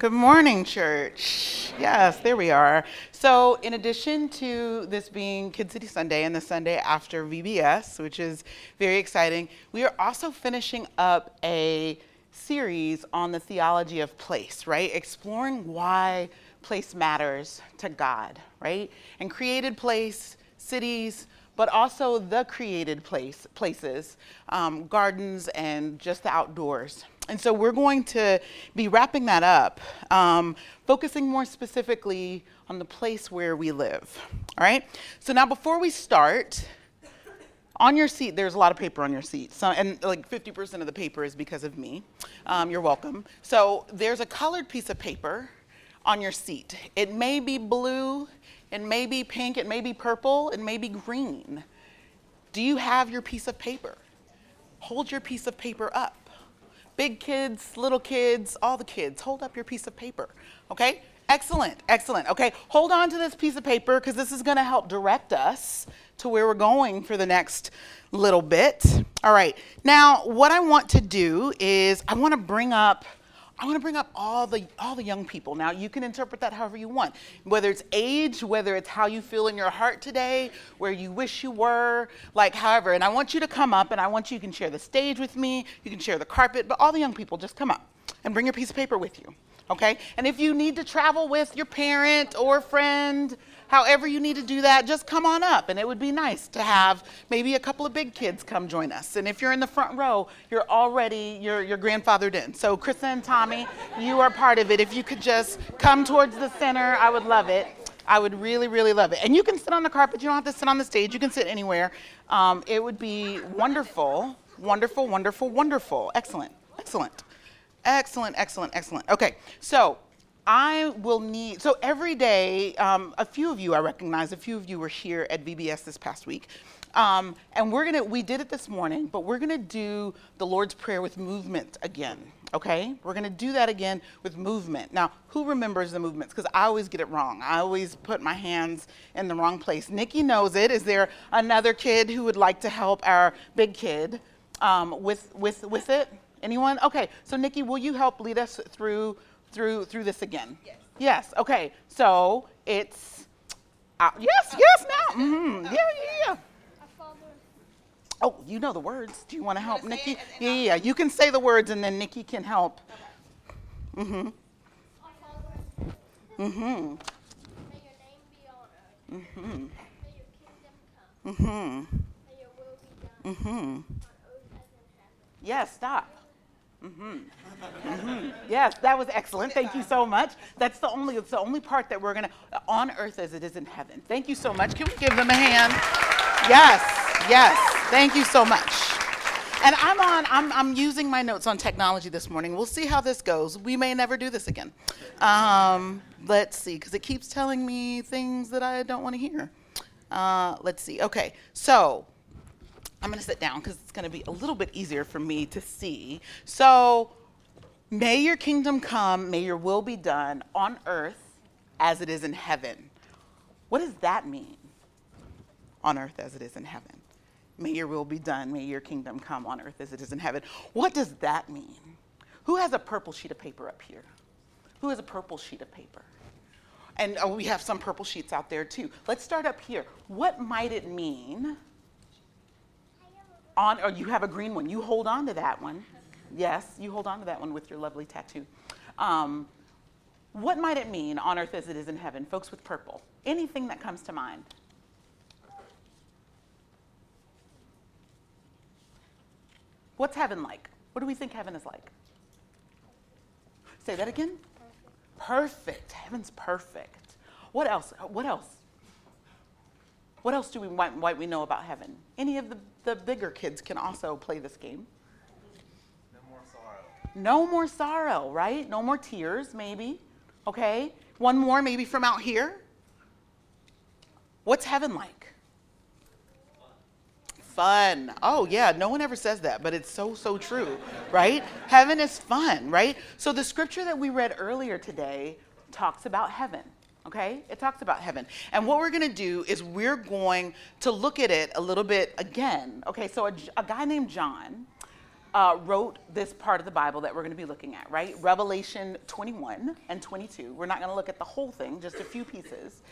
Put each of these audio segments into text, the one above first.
Good morning, church. Yes, there we are. So, in addition to this being Kid City Sunday and the Sunday after VBS, which is very exciting, we are also finishing up a series on the theology of place, right? Exploring why place matters to God, right? And created place, cities, but also the created place, places, um, gardens, and just the outdoors. And so we're going to be wrapping that up, um, focusing more specifically on the place where we live. All right? So now, before we start, on your seat, there's a lot of paper on your seat. So, and like 50% of the paper is because of me. Um, you're welcome. So there's a colored piece of paper on your seat. It may be blue, it may be pink, it may be purple, it may be green. Do you have your piece of paper? Hold your piece of paper up big kids, little kids, all the kids, hold up your piece of paper, okay? Excellent, excellent. Okay, hold on to this piece of paper because this is going to help direct us to where we're going for the next little bit. All right, now what I want to do is I want to bring up I want to bring up all the all the young people. Now you can interpret that however you want, whether it's age, whether it's how you feel in your heart today, where you wish you were, like however. And I want you to come up, and I want you, you can share the stage with me, you can share the carpet, but all the young people just come up and bring your piece of paper with you, okay? And if you need to travel with your parent or friend, however you need to do that, just come on up. And it would be nice to have maybe a couple of big kids come join us. And if you're in the front row, you're already, you're, you're grandfathered in. So Krista and Tommy, you are part of it. If you could just come towards the center, I would love it. I would really, really love it. And you can sit on the carpet. You don't have to sit on the stage. You can sit anywhere. Um, it would be wonderful, wonderful, wonderful, wonderful. Excellent, excellent, excellent, excellent, excellent. Okay, so I will need, so every day, um, a few of you I recognize, a few of you were here at VBS this past week. Um, and we're gonna, we did it this morning, but we're gonna do the Lord's Prayer with movement again, okay? We're gonna do that again with movement. Now, who remembers the movements? Because I always get it wrong. I always put my hands in the wrong place. Nikki knows it. Is there another kid who would like to help our big kid um, with, with, with it? Anyone? Okay, so Nikki, will you help lead us through through through this again? Yes. Yes. Okay. So it's uh, yes, yes. Now. Mm-hmm. Yeah, yeah, yeah. Oh, you know the words. Do you want to help, Nikki? Yeah, yeah, You can say the words, and then Nikki can help. Mm-hmm. Mm-hmm. May your name be honored. Mm-hmm. May your kingdom come. Mm-hmm. May your will be done Mm-hmm. on earth as in heaven. Yes. Stop. Mm-hmm. Mm-hmm. Yes, that was excellent. Thank you so much. That's the only it's the only part that we're gonna on earth as it is in heaven. Thank you so much. Can we give them a hand? Yes, yes. Thank you so much. And I'm on, I'm, I'm using my notes on technology this morning. We'll see how this goes. We may never do this again. Um, let's see, because it keeps telling me things that I don't want to hear. Uh, let's see. Okay, so I'm going to sit down because it's going to be a little bit easier for me to see. So, may your kingdom come, may your will be done on earth as it is in heaven. What does that mean? On earth as it is in heaven. May your will be done, may your kingdom come on earth as it is in heaven. What does that mean? Who has a purple sheet of paper up here? Who has a purple sheet of paper? And oh, we have some purple sheets out there too. Let's start up here. What might it mean? On, or you have a green one. You hold on to that one. Yes, you hold on to that one with your lovely tattoo. Um, what might it mean on earth as it is in heaven? Folks with purple. Anything that comes to mind. What's heaven like? What do we think heaven is like? Say that again. Perfect. Heaven's perfect. What else? What else? What else do we might, might we know about heaven? Any of the, the bigger kids can also play this game. No more sorrow. No more sorrow, right? No more tears, maybe. Okay? One more, maybe from out here. What's heaven like? Fun. Oh, yeah, no one ever says that, but it's so, so true, right? Heaven is fun, right? So the scripture that we read earlier today talks about heaven, okay? It talks about heaven. And what we're to do is we're going to look at it a little bit again. Okay, so a, a guy named John uh, wrote this part of the Bible that we're to be looking at, right? Revelation 21 and 22. We're not to look at the whole thing, just a few pieces.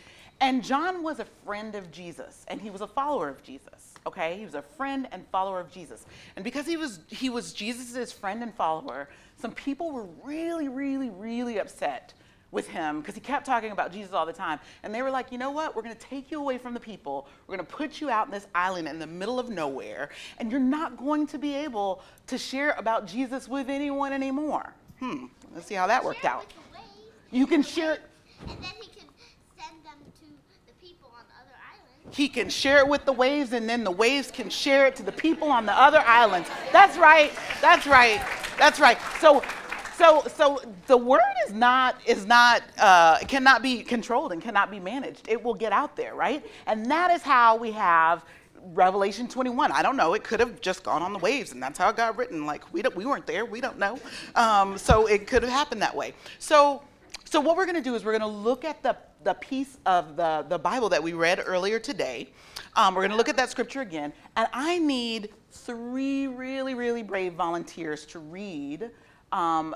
And John was a friend of Jesus, and he was a follower of Jesus. Okay, he was a friend and follower of Jesus, and because he was he was Jesus' friend and follower, some people were really, really, really upset with him because he kept talking about Jesus all the time. And they were like, you know what? We're going to take you away from the people. We're going to put you out in this island in the middle of nowhere, and you're not going to be able to share about Jesus with anyone anymore. Hmm, let's see how that worked out. with the waves, You can share it. And then he can send them to the people on the other island. He can share it with the waves, and then the waves can share it to the people on the other islands. That's right. That's right. That's right. So, so, so the word is not is not uh, cannot be controlled and cannot be managed. It will get out there, right? And that is how we have Revelation 21. I don't know. It could have just gone on the waves, and that's how it got written. Like we don't, we weren't there. We don't know. Um, so it could have happened that way. So, so what we're going to do is we're going to look at the the piece of the the Bible that we read earlier today. Um, we're going to look at that scripture again, and I need three really really brave volunteers to read. Um,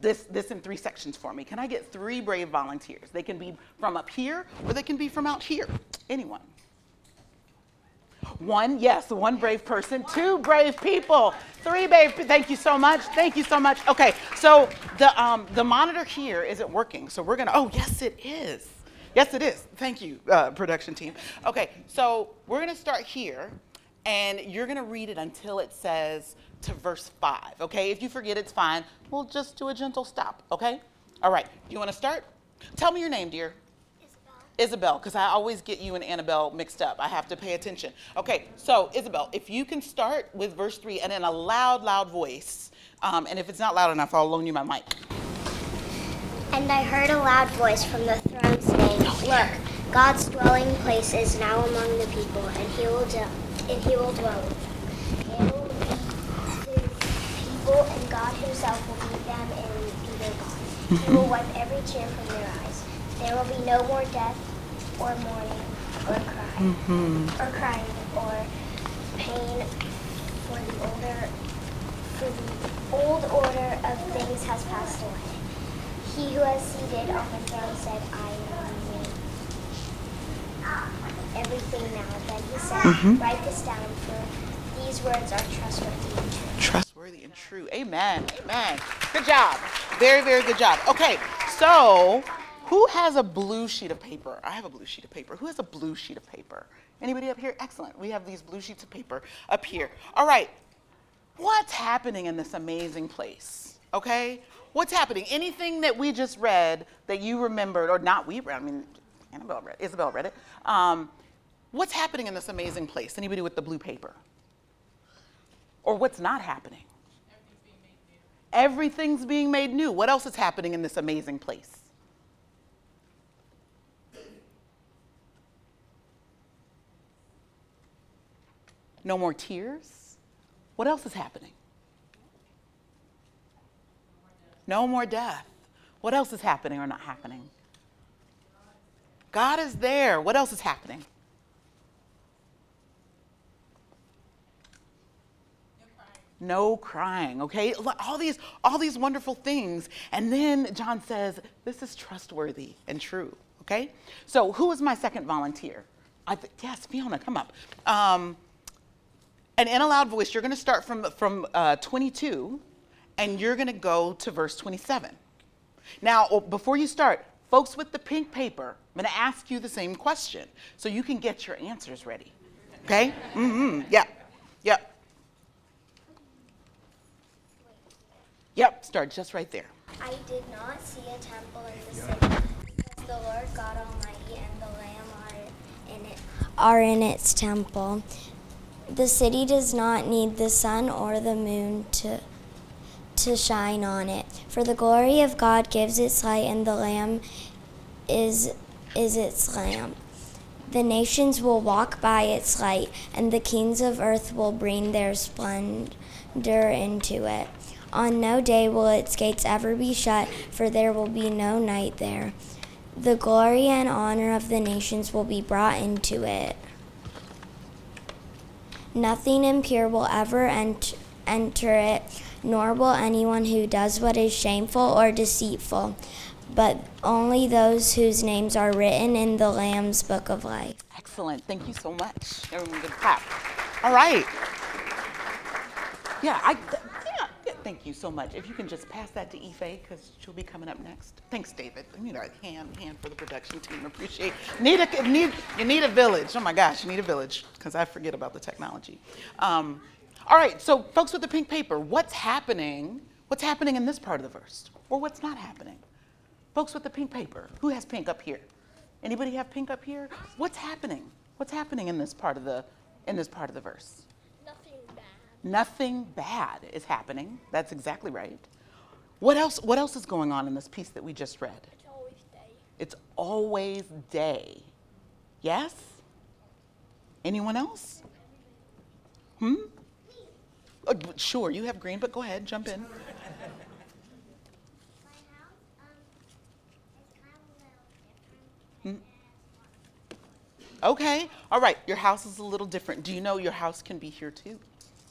this, this in three sections for me. Can I get three brave volunteers? They can be from up here or they can be from out here. Anyone? One, yes, one brave person. Two brave people. Three brave. Thank you so much. Thank you so much. Okay, so the um, the monitor here isn't working, so we're gonna. Oh, yes, it is. Yes, it is. Thank you, uh, production team. Okay, so we're gonna start here, and you're gonna read it until it says to verse five. Okay, if you forget, it's fine. We'll just do a gentle stop. Okay. All right. You want to start? Tell me your name, dear. Isabel. Isabel, because I always get you and Annabelle mixed up. I have to pay attention. Okay, so Isabel, if you can start with verse three and in a loud, loud voice, um, and if it's not loud enough, I'll loan you my mic. And I heard a loud voice from the throne saying, Look, God's dwelling place is now among the people, and he will dwell, and he will dwell with them. They will be his people, and God himself will be them and be their God. He will wipe every tear from their eyes. There will be no more death, or mourning, or crying, mm-hmm. or crying, or pain, for the older, for the old order of things has passed away. He who has seated on the throne said, I am. Everything now. Then he said, mm-hmm. Write this down, for these words are trustworthy and true. Amen. Amen. Good job. Very, very good job. Okay, so who has a blue sheet of paper? I have a blue sheet of paper. Who has a blue sheet of paper? Anybody up here? Excellent. We have these blue sheets of paper up here. All right. What's happening in this amazing place? Okay? What's happening? Anything that we just read that you remembered, or not we read, I mean, Annabelle read, Isabel read it. Um, what's happening in this amazing place? Anybody with the blue paper? Or what's not happening? Everything's being made new. What else is happening in this amazing place? No more tears? What else is happening? No more death. What else is happening or not happening? God is there. What else is happening? No crying okay? All these all these wonderful things. And then john says this is trustworthy and true okay? So who is my second volunteer? I th- yes fiona come up. Um, and in a loud voice you're going to start from from uh, 22 and you're going to go to verse 27 now oh, before you start folks with the pink paper i'm going to ask you the same question so you can get your answers ready okay? Mm-hmm yeah yep Yep, start just right there. I did not see a temple in the city, the Lord God Almighty and the Lamb are in it. Are in its temple. The city does not need the sun or the moon to to shine on it, for the glory of God gives its light, and the Lamb is is its lamp. The nations will walk by its light, and the kings of earth will bring their splendor into it. On no day will its gates ever be shut, for there will be no night there. The glory and honor of the nations will be brought into it. Nothing impure will ever ent- enter it, nor will anyone who does what is shameful or deceitful, but only those whose names are written in the Lamb's book of life. Excellent. Thank you so much. Everyone, good clap. All right. Yeah, I. thank you so much. If you can just pass that to Ife, because she'll be coming up next. Thanks, David. You know, hand, hand for the production team. Appreciate. Need a need. You need a village. Oh my gosh, you need a village, because I forget about the technology. Um, all right, so folks with the pink paper, what's happening? What's happening in this part of the verse, or what's not happening? Folks with the pink paper, who has pink up here? Anybody have pink up here? What's happening? What's happening in this part of the in this part of the verse? Nothing bad. Is happening. That's exactly right. What else what else is going on in this piece that we just read? It's always day. It's always day. Yes? Anyone else? Hmm? Uh, sure, you have green, but go ahead, jump in. My house, um, is kind of a little different. Okay, all right. Your house is a little different. Do you know your house can be here too?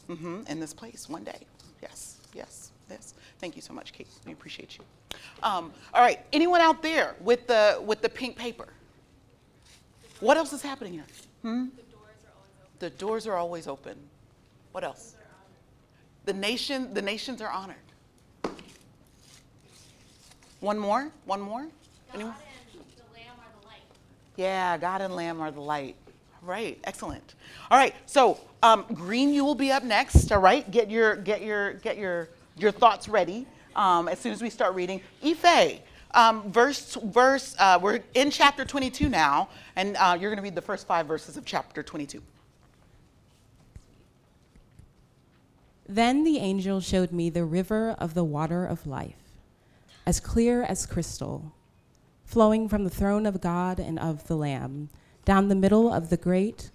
Mm-hmm. In this place one day. Yes, yes, yes. Thank you so much, Kate. We appreciate you. Um, all right. Anyone out there with the with the pink paper? What else is happening here? Hmm? The doors are always open. What else? The nation. The nations are honored. One more. One more. Anyone? Yeah, God and Lamb are the light. Right, excellent. All right, so um, Green, you will be up next. All right, get your get your get your your thoughts ready um, as soon as we start reading. Ife, um, verse verse. Uh, we're in chapter 22 now, and uh, you're going to read the first five verses of chapter 22. Then the angel showed me the river of the water of life, as clear as crystal, flowing from the throne of God and of the Lamb, down the middle of the great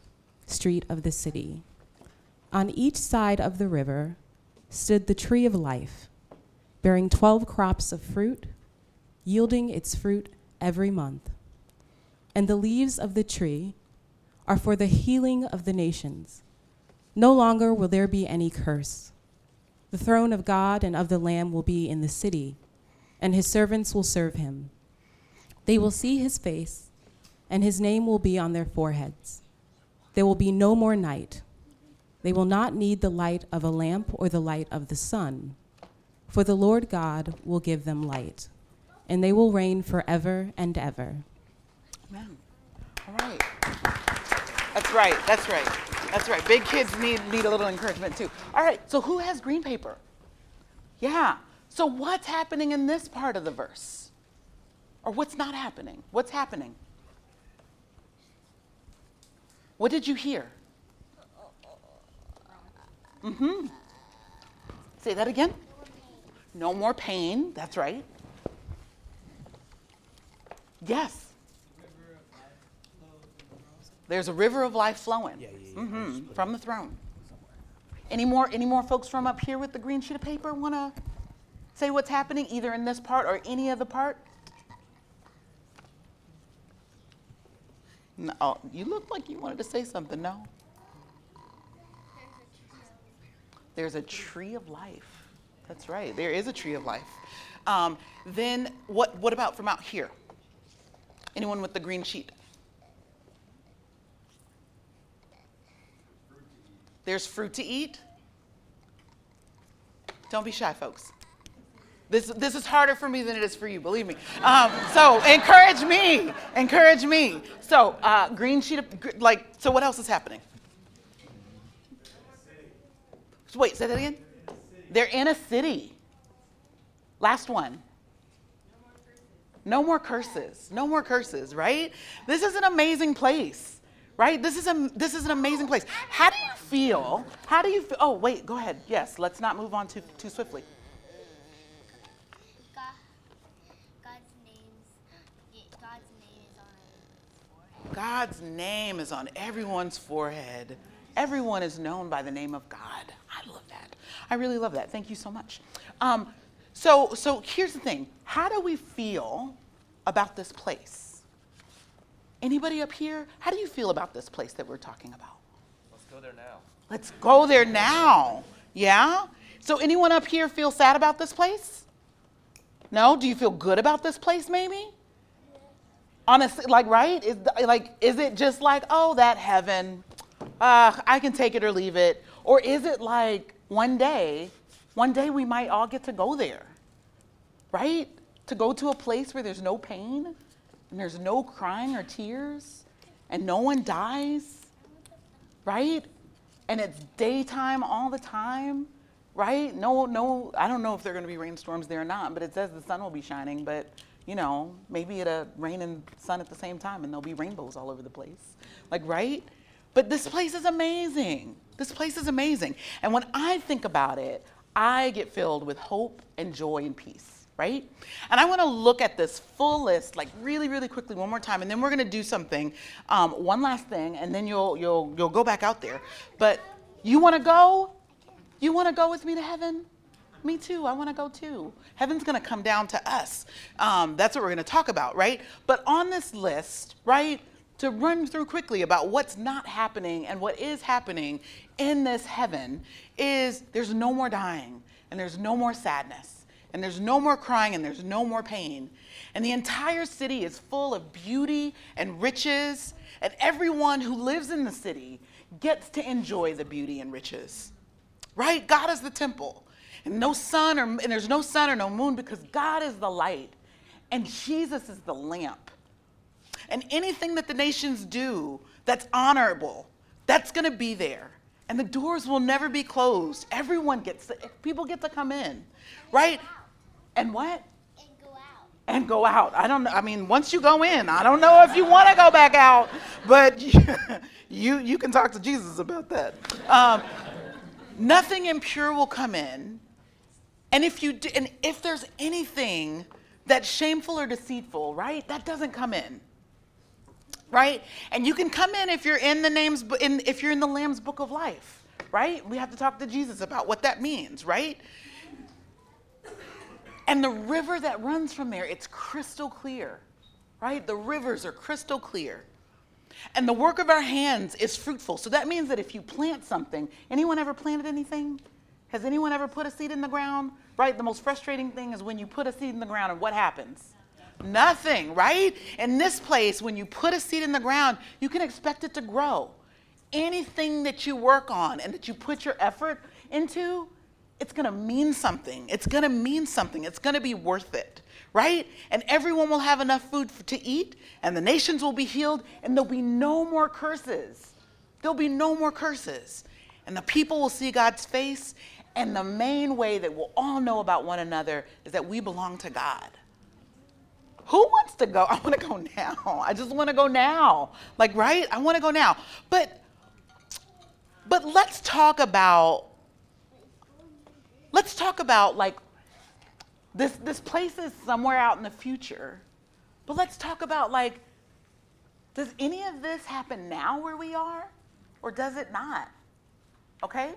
street of the city. On each side of the river stood the tree of life, bearing twelve crops of fruit, yielding its fruit every month. And the leaves of the tree are for the healing of the nations. No longer will there be any curse. The throne of God and of the Lamb will be in the city, and his servants will serve him. They will see his face, and his name will be on their foreheads. There will be no more night. They will not need the light of a lamp or the light of the sun, for the Lord God will give them light, and they will reign forever and ever. Amen. All right. That's right. That's right. That's right. Big kids need need a little encouragement too. All right. So who has green paper? Yeah. So what's happening in this part of the verse? Or what's not happening? What's happening? What did you hear? Mm-hmm. Say that again. No more pain. That's right. Yes. There's a river of life flowing Mm-hmm. from the throne. Any more, any more folks from up here with the green sheet of paper want to say what's happening either in this part or any other part? No, oh, you look like you wanted to say something. No. There's a tree of life. That's right. There is a tree of life. Um, then what? What about from out here? Anyone with the green sheet? There's fruit to eat. Don't be shy, folks. This, this is harder for me than it is for you, believe me. Um, so encourage me, encourage me. So uh, green sheet of, like, so what else is happening? So wait, say that again? They're in a city. Last one. No more curses. No more curses, right? This is an amazing place, right? This is a this is an amazing place. How do you feel? How do you feel? Oh, wait, go ahead. Yes, let's not move on too too swiftly. God, God's name's, God's name is on his forehead. God's name is on everyone's forehead. Everyone is known by the name of God. I love that. I really love that. Thank you so much. Um, so, so here's the thing. How do we feel about this place? Anybody up here? How do you feel about this place that we're talking about? Let's go there now. Let's go there now. Yeah? So anyone up here feel sad about this place? No? Do you feel good about this place maybe? Honestly, like right? Is like is it just like, oh, that heaven? Uh, I can take it or leave it. Or is it like one day, one day we might all get to go there? Right? To go to a place where there's no pain and there's no crying or tears and no one dies, right? And it's daytime all the time, right? No, no, I don't know if there are going to be rainstorms there or not, but it says the sun will be shining, but you know, maybe it'll rain and sun at the same time and there'll be rainbows all over the place. Like, right? But this place is amazing. This place is amazing. And when I think about it, I get filled with hope and joy and peace, right? And I want to look at this full list, like really, really quickly, one more time, and then we're going to do something, um, one last thing, and then you'll you'll you'll go back out there. But you want to go? You want to go with me to heaven? Me too. I want to go too. Heaven's going to come down to us. Um, that's what we're going to talk about, right? But on this list, right, to run through quickly about what's not happening and what is happening in this heaven is there's no more dying and there's no more sadness and there's no more crying and there's no more pain. And the entire city is full of beauty and riches, and everyone who lives in the city gets to enjoy the beauty and riches. Right? God is the temple. And no sun or and there's no sun or no moon because God is the light and Jesus is the lamp. And anything that the nations do that's honorable, that's going to be there. And the doors will never be closed. Everyone gets to, people get to come in. Right? And what? And go out. and go out. I don't know. I mean, once you go in, I don't know if you want to go back out, but you you can talk to Jesus about that. Um, nothing impure will come in, and if you do, and if there's anything that's shameful or deceitful, right, that doesn't come in. Right, and you can come in if you're in the names, in, if you're in the Lamb's Book of Life, right? We have to talk to Jesus about what that means, right? And the river that runs from there, it's crystal clear, right? The rivers are crystal clear. And the work of our hands is fruitful. So that means that if you plant something, anyone ever planted anything? Has anyone ever put a seed in the ground? Right? The most frustrating thing is when you put a seed in the ground and what happens? Nothing, right? In this place, when you put a seed in the ground, you can expect it to grow. Anything that you work on and that you put your effort into, it's to mean something. It's to mean something. It's to be worth it, right? And everyone will have enough food to eat, and the nations will be healed, and there'll be no more curses. There'll be no more curses. And the people will see God's face, and the main way that we'll all know about one another is that we belong to God. Who wants to go? I want to go now. I just want to go now. Like, right? I want to go now. But but let's talk about let's talk about like this this place is somewhere out in the future. But let's talk about like does any of this happen now where we are or does it not? Okay?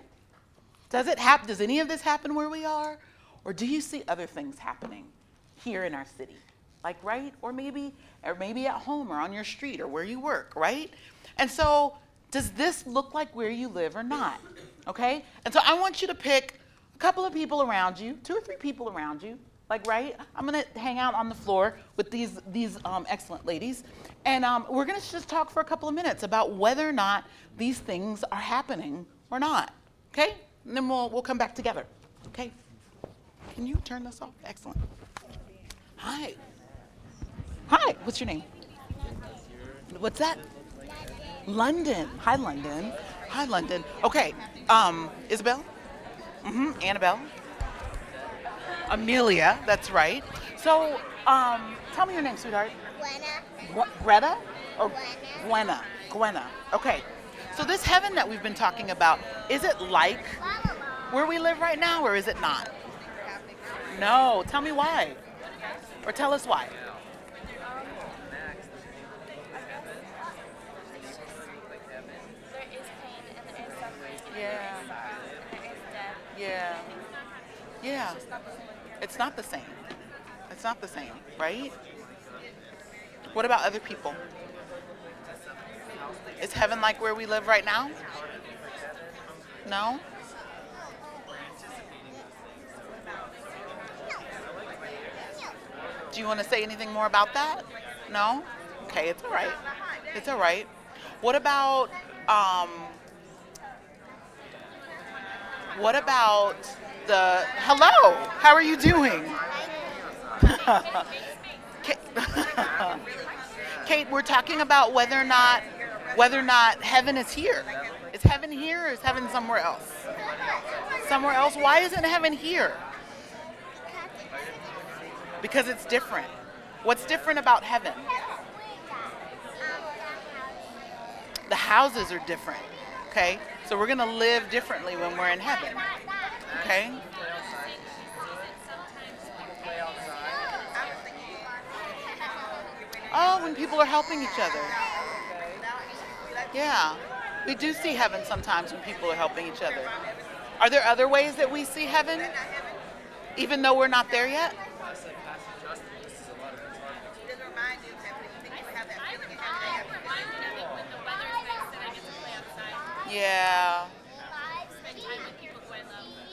Does it happen does any of this happen where we are or do you see other things happening here in our city? Like right? Or maybe or maybe at home or on your street or where you work, right? And so does this look like where you live or not? Okay? And so I want you to pick a couple of people around you, two or three people around you, like right. I'm gonna hang out on the floor with these these um, excellent ladies, and um, we're gonna just talk for a couple of minutes about whether or not these things are happening or not. Okay? And then we'll we'll come back together. Okay? Can you turn this off? Excellent. Hi. Hi. What's your name? What's that? London. Hi, London. Hi, London. Okay. Um, Isabel. Mm-hmm. Annabelle. Amelia. That's right. So, um, tell me your name, sweetheart. Gwenna. Gw- Greta or Gwenna? Gwenna. Okay. So this heaven that we've been talking about, is it like where we live right now, or is it not? No. Tell me why. Or tell us why. There is pain and there is suffering Yeah. there is sorrow and there is death. Yeah. Yeah. It's not the same. It's not the same, right? What about other people? Is heaven like where we live right now? No? Do you want to say anything more about that? No? Okay, it's all right. It's all right. What about um, what about the hello? How are you doing? Kate, we're talking about whether or not whether or not heaven is here. Is heaven here or is heaven somewhere else? Somewhere else? Why isn't heaven here? Because it's different. What's different about heaven? The houses are different. Okay? So we're going to live differently when we're in heaven. Okay? Oh, when people are helping each other. Yeah. We do see heaven sometimes when people are helping each other. Are there other ways that we see heaven? Even though we're not there yet? Yeah.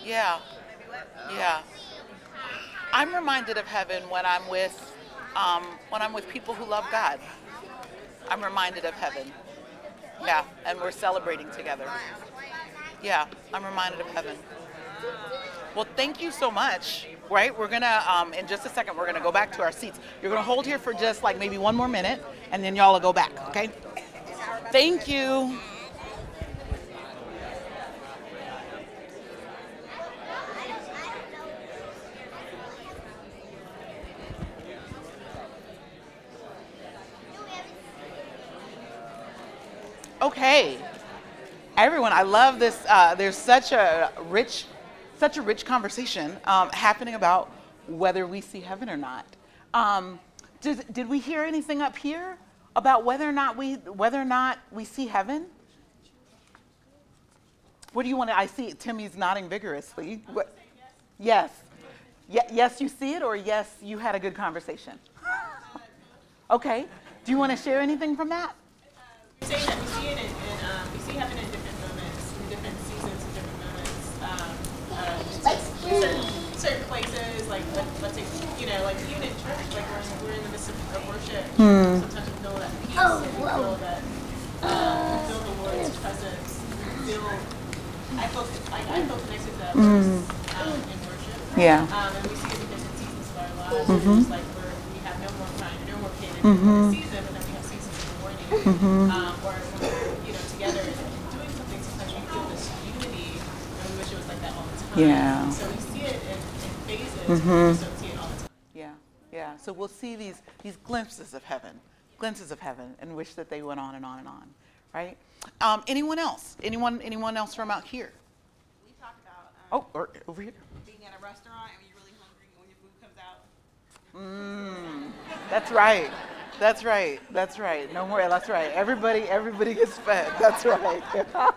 Yeah. Yeah. I'm reminded of heaven when I'm with um, when I'm with people who love God. I'm reminded of heaven. Yeah, and we're celebrating together. Yeah, I'm reminded of heaven. Well, thank you so much. Right, we're gonna um, in just a second. We're gonna go back to our seats. You're gonna hold here for just like maybe one more minute, and then y'all will go back. Okay? Thank you. Okay, everyone, I love this. Uh, there's such a rich, such a rich conversation um, happening about whether we see heaven or not. Um, did, did we hear anything up here about whether or not we whether or not we see heaven? What do you want to? I see Timmy's nodding vigorously. What? Yes. Ye- yes, you see it, or yes, you had a good conversation. okay. Do you want to share anything from that? Saying that we see it in, in um, we see heaven in different moments, in different seasons, in different moments. Um, uh, certain, certain places, like let, let's say, you know, like even in church, like we're, in- we're in the midst of, of worship. Sometimes we feel that peace, and we feel that um, we feel the Lord's presence. We feel, I feel like I feel connected to that verse um, in worship. Yeah. Um, and we see it in different seasons of our lives. It's just like we're, we have no more time, no more pain in mm season, but then we have seasons of mourning. Um, or when we're, you know, together and doing something, sometimes we feel this unity, and we wish it was like that all the time. Yeah. So we see it in, in phases, but we just see it all the time. Yeah, yeah. So we'll see these these glimpses of heaven, glimpses of heaven, and wish that they went on and on and on, right? Um, anyone else? Anyone? Anyone else from out here? We talked about um, Oh, or over here. being at a restaurant and you're really hungry when your food comes out. Mm, that's right. That's right. That's right. No more. That's right. Everybody, everybody gets fed. That's right.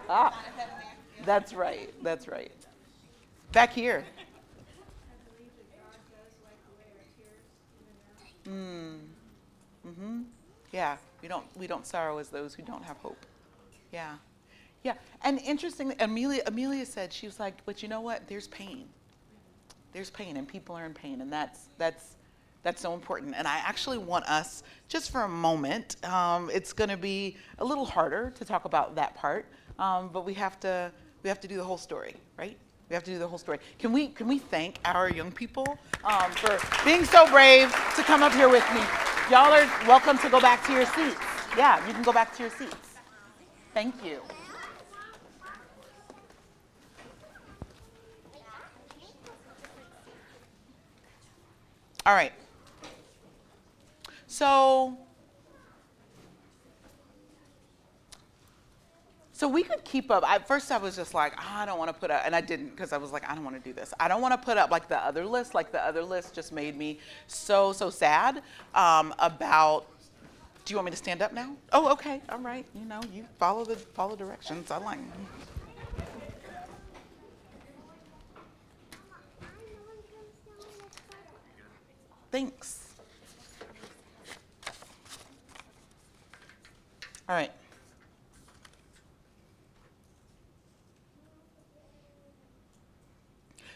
that's right. That's right. Back here. Mm. Mm-hmm. Yeah. We don't. We don't sorrow as those who don't have hope. Yeah. Yeah. And interestingly, Amelia. Amelia said she was like, but you know what? There's pain there's pain and people are in pain and that's that's that's so important. And i actually want us just for a moment um, it's going to be a little harder to talk about that part um, but we have to we have to do the whole story right? We have to do the whole story. Can we can we thank our young people um, for being so brave to come up here with me? Y'all are welcome to go back to your seats. Yeah you can go back to your seats. Thank you. All right. So, so we could keep up. At first, I was just like, "Ah, I don't want to put up, and I didn't because I was like, I don't want to do this. I don't want to put up like the other list. Like the other list just made me so so sad um, about. Do you want me to stand up now? Oh, okay. All right. You know, you follow the follow directions. I like. Thanks. All right.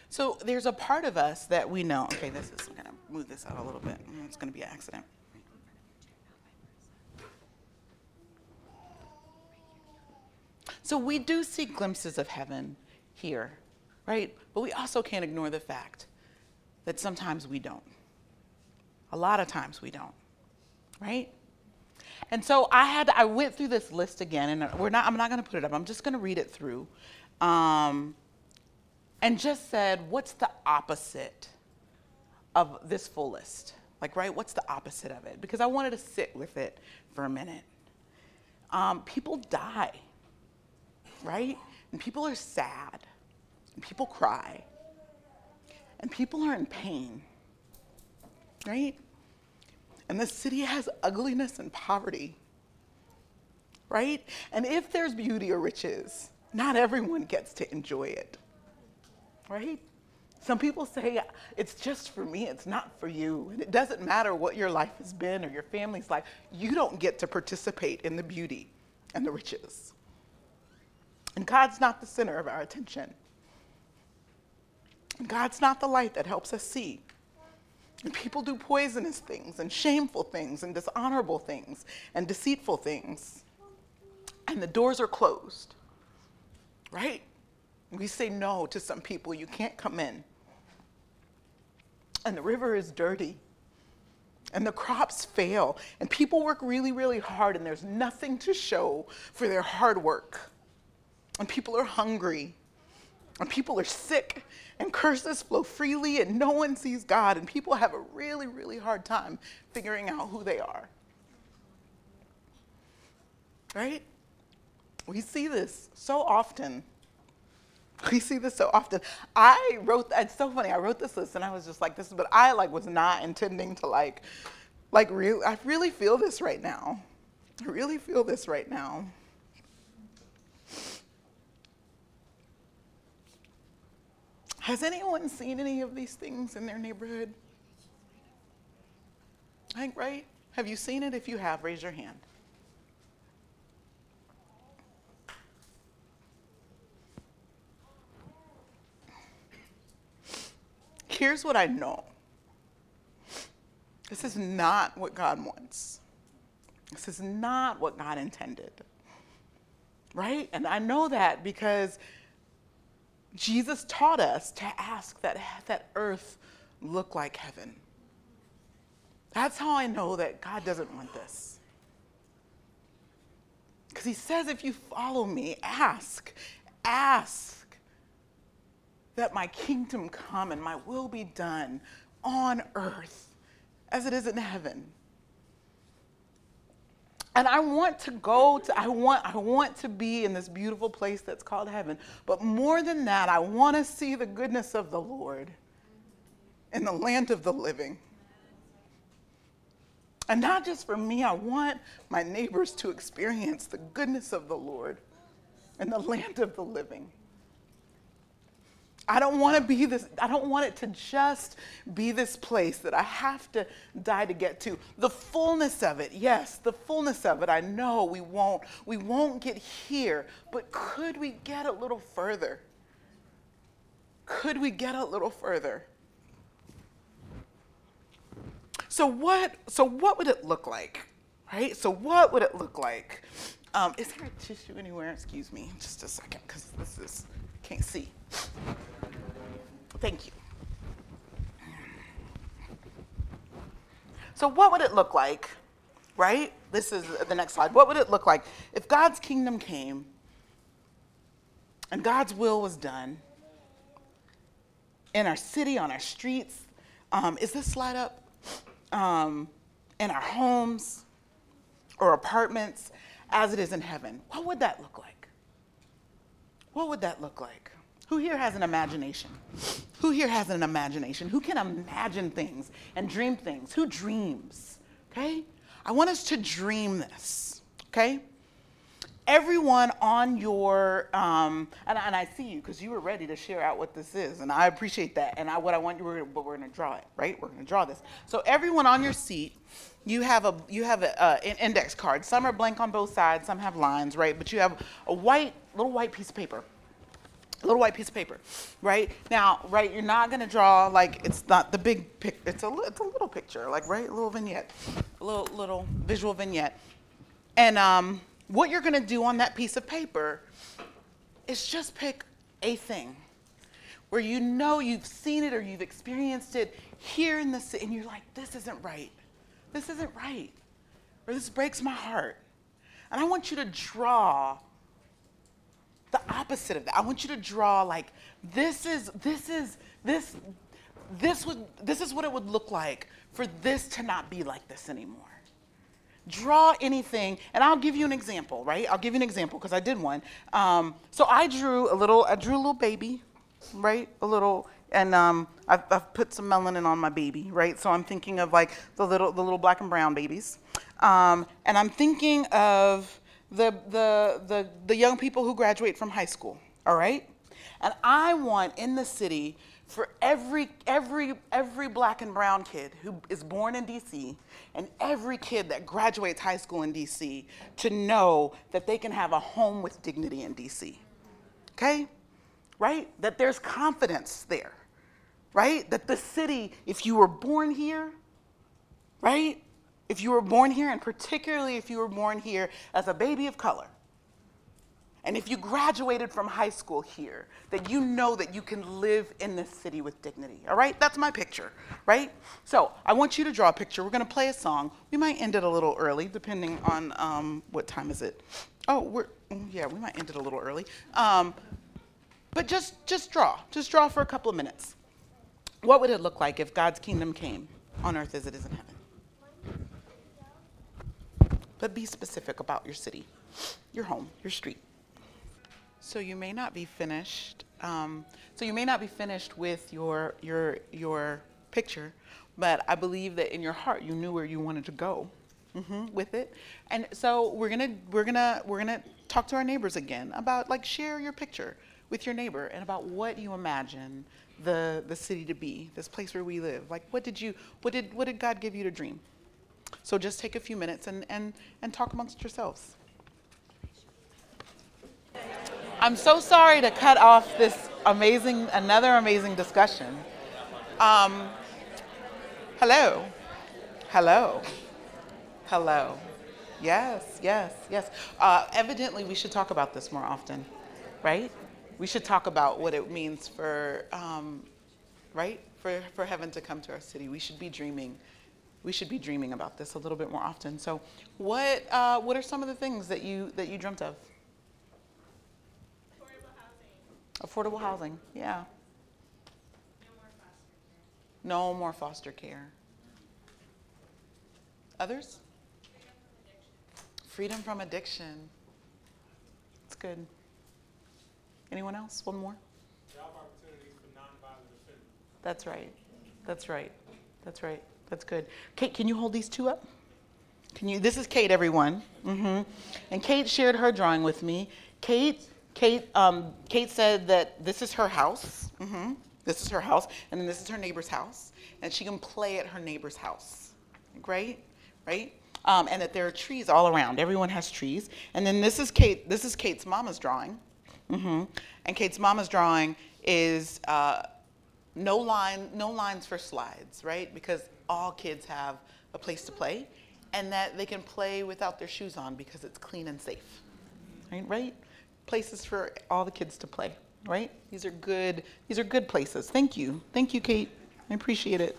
So there's a part of us that we know. Okay, this is. I'm gonna move this out a little bit. It's gonna be an accident. So we do see glimpses of heaven here, right? But we also can't ignore the fact that sometimes we don't. A lot of times we don't, right? And so I had I went through this list again, and we're not. I'm not going to put it up. I'm just going to read it through, um, and just said, what's the opposite of this full list? Like, right? What's the opposite of it? Because I wanted to sit with it for a minute. Um, people die, right? And people are sad, and people cry, and people are in pain, right? And the city has ugliness and poverty, right? And if there's beauty or riches, not everyone gets to enjoy it, right? Some people say it's just for me, it's not for you. And it doesn't matter what your life has been or your family's life, you don't get to participate in the beauty and the riches. And God's not the center of our attention. And God's not the light that helps us see. And people do poisonous things and shameful things and dishonorable things and deceitful things. And the doors are closed, right? We say no to some people, you can't come in. And the river is dirty. And the crops fail. And people work really, really hard, and there's nothing to show for their hard work. And people are hungry. And people are sick and curses flow freely and no one sees God and people have a really, really hard time figuring out who they are. Right? We see this so often. We see this so often. I wrote it's so funny. I wrote this list and I was just like this but I like was not intending to like like really I really feel this right now. I really feel this right now. Has anyone seen any of these things in their neighborhood? I think, right? Have you seen it? If you have, raise your hand. Here's what I know this is not what God wants, this is not what God intended. Right? And I know that because Jesus taught us to ask that that earth look like heaven. That's how I know that God doesn't want this. Because he says, if you follow me, ask, ask that my kingdom come and my will be done on earth as it is in heaven. And I want to go to, I want, I want to be in this beautiful place that's called heaven. But more than that, I want to see the goodness of the Lord in the land of the living. And not just for me, I want my neighbors to experience the goodness of the Lord in the land of the living. I don't want to be this, I don't want it to just be this place that I have to die to get to. The fullness of it, yes, the fullness of it, I know we won't, we won't get here, but could we get a little further? Could we get a little further? So what, so what would it look like? Right? So what would it look like? Um, is there a tissue anywhere? Excuse me, just a second, because this is, can't see. Thank you. So, what would it look like, right? This is the next slide. What would it look like if God's kingdom came and God's will was done in our city, on our streets? Um, is this slide up? Um, in our homes or apartments as it is in heaven? What would that look like? What would that look like? Who here has an imagination? Who here has an imagination? Who can imagine things and dream things? Who dreams? Okay? I want us to dream this. Okay? Everyone on your, um, and, and I see you because you were ready to share out what this is, and I appreciate that. And I, what I want you, we're, but we're going to draw it, right? We're going to draw this. So everyone on your seat, you have a you have a, uh, an index card. Some are blank on both sides, some have lines, right? But you have a white little white piece of paper a little white piece of paper, right? Now, right, you're not gonna draw like it's not the big pic. It's a it's a little picture, like right, a little vignette, a little little visual vignette. And um, what you're gonna do on that piece of paper is just pick a thing where you know you've seen it or you've experienced it here in the city, and you're like, this isn't right. This isn't right. Or this breaks my heart. And I want you to draw the opposite of that. I want you to draw like this is this is this this would this is what it would look like for this to not be like this anymore. Draw anything, and I'll give you an example, right? I'll give you an example because I did one. Um, so I drew a little, I drew a little baby, right? A little, and um, I've, I've put some melanin on my baby, right? So I'm thinking of like the little, the little black and brown babies, um, and I'm thinking of the, the, the, the young people who graduate from high school, all right? And I want in the city for every, every, every black and brown kid who is born in DC and every kid that graduates high school in DC to know that they can have a home with dignity in DC. Okay? Right? That there's confidence there. Right? That the city, if you were born here, right? If you were born here, and particularly if you were born here as a baby of color, and if you graduated from high school here, that you know that you can live in this city with dignity. All right? That's my picture, right? So I want you to draw a picture. We're going to play a song. We might end it a little early, depending on um, what time is it. Oh, we're mm, yeah, we might end it a little early. Um, but just just draw. Just draw for a couple of minutes. What would it look like if God's kingdom came on earth as it is in heaven? But be specific about your city, your home, your street. So you may not be finished. Um, so you may not be finished with your your your picture, but I believe that in your heart you knew where you wanted to go hmm with it. And so we're gonna we're gonna we're gonna talk to our neighbors again about like share your picture with your neighbor and about what you imagine the the city to be, this place where we live. Like what did you what did what did God give you to dream? So just take a few minutes and and and talk amongst yourselves. I'm so sorry to cut off this amazing, another amazing discussion. Um, hello. Hello. Hello. Yes, yes, yes. Uh, evidently, we should talk about this more often, right? We should talk about what it means for, um, right, for, for heaven to come to our city. We should be dreaming. We should be dreaming about this a little bit more often. So, what, uh, what are some of the things that you that you dreamt of? Affordable housing, yeah. No more foster care. Others? Freedom from addiction. That's good. Anyone else? One more? Job opportunities for nonviolent offenders. That's right. That's right. That's right. That's good. Kate, can you hold these two up? Can you? This is Kate, everyone. Mm-hmm. And Kate shared her drawing with me. Kate, Kate, um, Kate said that this is her house. hmm This is her house, and then this is her neighbor's house, and she can play at her neighbor's house. Great, right? Um, and that there are trees all around. Everyone has trees. And then this is Kate. This is Kate's mama's drawing. hmm And Kate's mama's drawing is uh, no line, no lines for slides, right? Because all kids have a place to play, and that they can play without their shoes on because it's clean and safe, right? Right? Places for all the kids to play, right? These are good. These are good places. Thank you, thank you, Kate. I appreciate it.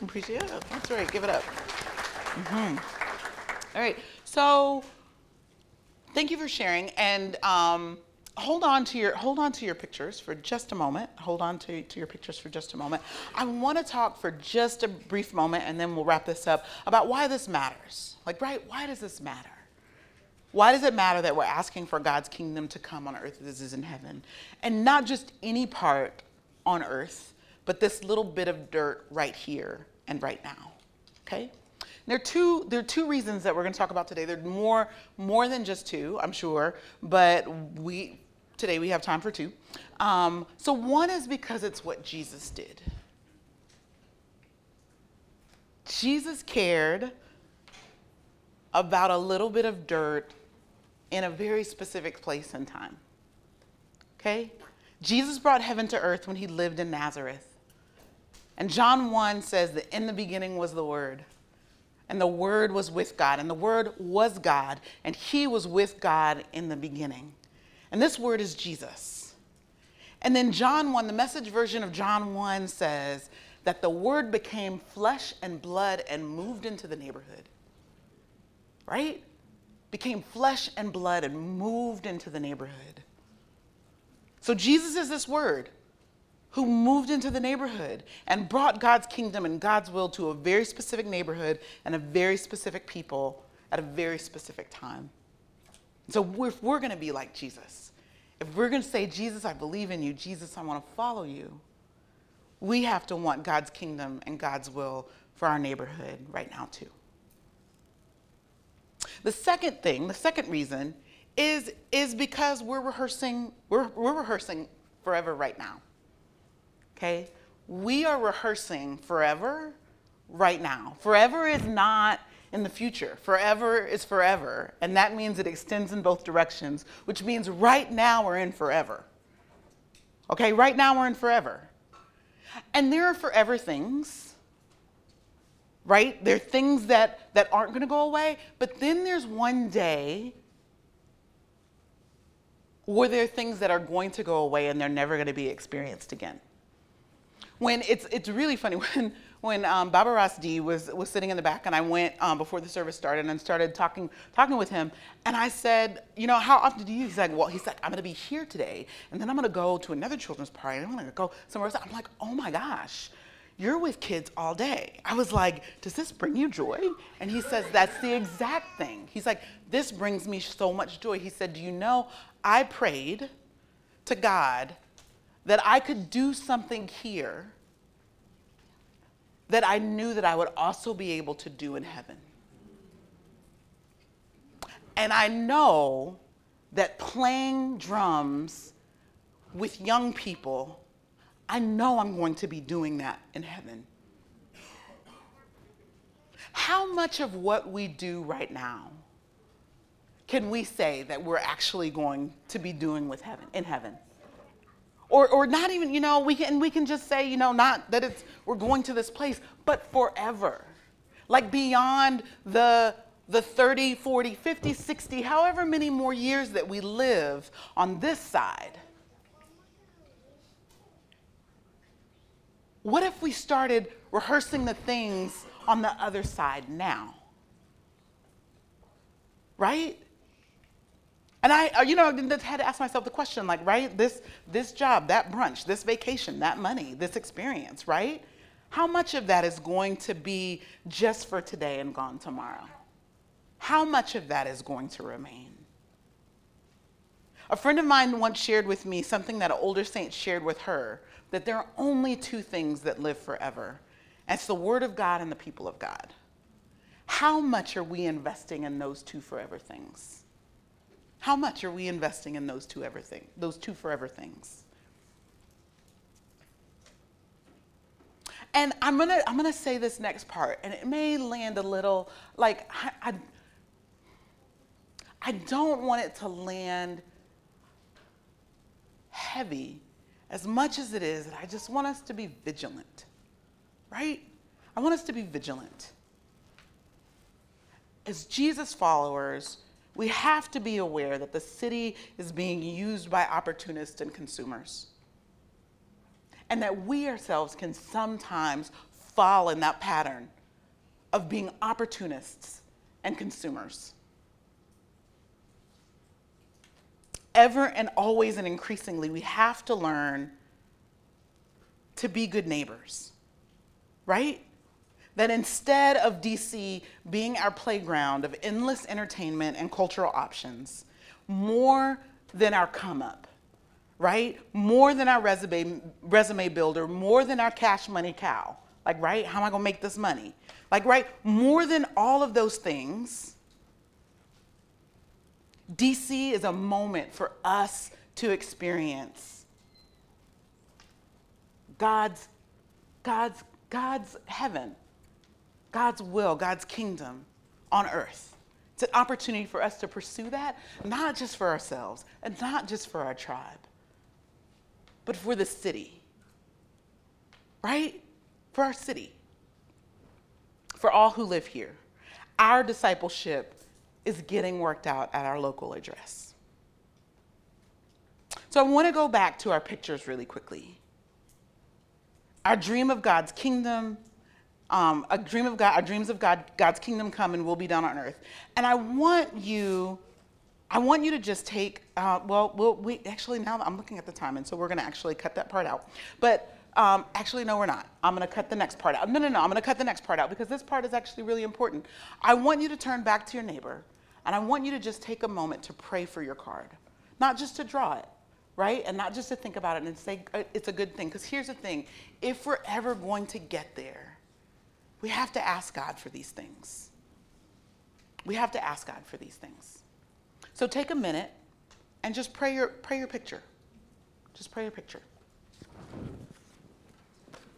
I Appreciate it. That's right. Give it up. hmm All right. So, thank you for sharing, and um, hold on to your hold on to your pictures for just a moment. Hold on to, to your pictures for just a moment. I want to talk for just a brief moment, and then we'll wrap this up about why this matters. Like, right? Why does this matter? Why does it matter that we're asking for God's kingdom to come on earth as it is in heaven, and not just any part on earth, but this little bit of dirt right here and right now? Okay. There are two. There are two reasons that we're going to talk about today. There are more, more than just two, I'm sure, but we today we have time for two. Um, so one is because it's what Jesus did. Jesus cared about a little bit of dirt in a very specific place and time. Okay? Jesus brought heaven to earth when he lived in Nazareth. And John 1 says that in the beginning was the Word, and the Word was with God, and the Word was God, and he was with God in the beginning. And this Word is Jesus. And then John 1, the message version of John 1 says that the Word became flesh and blood and moved into the neighborhood. Right? Became flesh and blood and moved into the neighborhood. So Jesus is this Word who moved into the neighborhood and brought God's kingdom and God's will to a very specific neighborhood and a very specific people at a very specific time. So if we're going to be like Jesus, if we're going to say, Jesus, I believe in you, Jesus, I want to follow you, we have to want God's kingdom and God's will for our neighborhood right now, too. The second thing, the second reason, is, is because we're rehearsing, we're, we're rehearsing forever right now. Okay? We are rehearsing forever right now. Forever is not in the future. Forever is forever. And that means it extends in both directions, which means right now we're in forever. Okay? Right now we're in forever. And there are forever things, right? There are things that, that aren't going to go away, but then there's one day where there are things that are going to go away and they're never going to be experienced again when it's, it's really funny when, when um, Baba D was, was sitting in the back and I went um, before the service started and started talking, talking with him and I said, you know, how often do you, he's like, well, he's like, I'm gonna be here today and then I'm gonna go to another children's party and I'm gonna go somewhere else. I'm like, oh my gosh, you're with kids all day. I was like, does this bring you joy? And he says, that's the exact thing. He's like, this brings me so much joy. He said, do you know, I prayed to God that I could do something here that I knew that I would also be able to do in heaven. And I know that playing drums with young people, I know I'm going to be doing that in heaven. How much of what we do right now can we say that we're actually going to be doing with heaven in heaven? Or, or not even, you know, we can, we can just say, you know, not that it's, we're going to this place, but forever. Like beyond the, the 30, 40, 50, 60, however many more years that we live on this side. What if we started rehearsing the things on the other side now? Right? And I, uh, you know, had to ask myself the question, like, right, this, this job, that brunch, this vacation, that money, this experience, right? How much of that is going to be just for today and gone tomorrow? How much of that is going to remain? A friend of mine once shared with me something that an older saint shared with her that there are only two things that live forever. It's the Word of God and the people of God. How much are we investing in those two forever things? How much are we investing in those two everything, those two forever things? And I'm gonna I'm gonna say this next part, and it may land a little like I, I, I don't want it to land heavy as much as it is. that I just want us to be vigilant, right? I want us to be vigilant. As Jesus followers, we have to be aware that the city is being used by opportunists and consumers. And that we ourselves can sometimes fall in that pattern of being opportunists and consumers. Ever and always and increasingly, we have to learn to be good neighbors, right? that instead of DC being our playground of endless entertainment and cultural options, more than our come up, right? More than our resume, resume builder, more than our cash money cow. Like, right? How am I gonna make this money? Like, right? More than all of those things, DC is a moment for us to experience God's, God's, God's heaven God's will, God's kingdom on earth. It's an opportunity for us to pursue that, not just for ourselves and not just for our tribe, but for the city. Right? For our city. For all who live here. Our discipleship is getting worked out at our local address. So I want to go back to our pictures really quickly. Our dream of God's kingdom, um, a dream of God, our dreams of God, God's kingdom come and will be done on earth. And I want you, I want you to just take, uh, well, well, we actually now I'm looking at the time, and so we're going to actually cut that part out. But um, actually, no, we're not. I'm going to cut the next part out. No, no, no. I'm going to cut the next part out because this part is actually really important. I want you to turn back to your neighbor, and I want you to just take a moment to pray for your card, not just to draw it, right? And not just to think about it and say uh, it's a good thing. Because here's the thing if we're ever going to get there, we have to ask God for these things. We have to ask God for these things. So take a minute and just pray your, pray your picture. Just pray your picture.